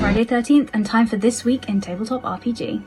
Friday 13th and time for this week in Tabletop RPG.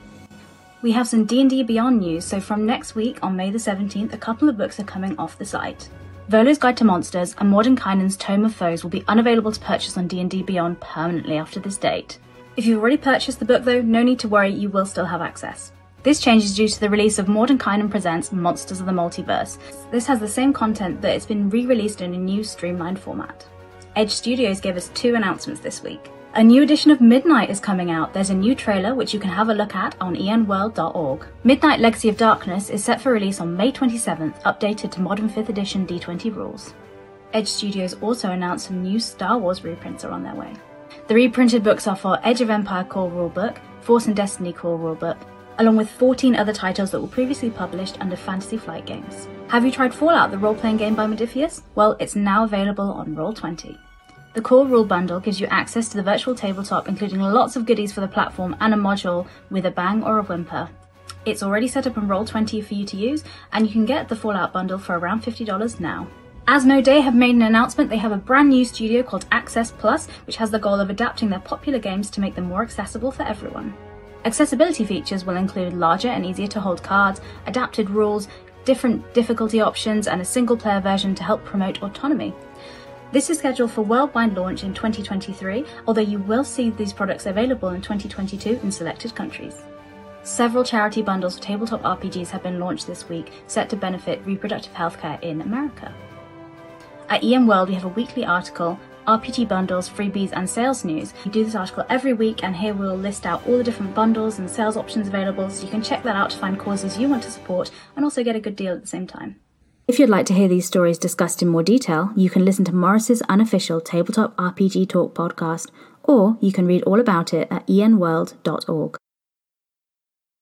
We have some D&D Beyond news, so from next week on May the 17th, a couple of books are coming off the site. Volo's Guide to Monsters and Mordenkainen's Tome of Foes will be unavailable to purchase on D&D Beyond permanently after this date. If you've already purchased the book though, no need to worry, you will still have access. This change is due to the release of Mordenkainen Presents Monsters of the Multiverse. This has the same content, but it's been re-released in a new streamlined format. Edge Studios gave us two announcements this week. A new edition of Midnight is coming out. There's a new trailer which you can have a look at on enworld.org. Midnight Legacy of Darkness is set for release on May 27th, updated to modern 5th edition D20 rules. Edge Studios also announced some new Star Wars reprints are on their way. The reprinted books are for Edge of Empire Core Rulebook, Force and Destiny Core Rulebook, along with 14 other titles that were previously published under Fantasy Flight Games. Have you tried Fallout, the role playing game by Modiphius? Well, it's now available on Roll20. The core rule bundle gives you access to the virtual tabletop, including lots of goodies for the platform and a module with a bang or a whimper. It's already set up on Roll20 for you to use, and you can get the Fallout bundle for around $50 now. As Asmodee Day have made an announcement they have a brand new studio called Access Plus, which has the goal of adapting their popular games to make them more accessible for everyone. Accessibility features will include larger and easier to hold cards, adapted rules, different difficulty options, and a single player version to help promote autonomy. This is scheduled for worldwide launch in 2023, although you will see these products available in 2022 in selected countries. Several charity bundles for tabletop RPGs have been launched this week, set to benefit reproductive healthcare in America. At EN World, we have a weekly article, RPG bundles, freebies, and sales news. We do this article every week, and here we'll list out all the different bundles and sales options available, so you can check that out to find causes you want to support and also get a good deal at the same time. If you'd like to hear these stories discussed in more detail, you can listen to Morrus's unofficial Tabletop RPG Talk podcast, or you can read all about it at enworld.org.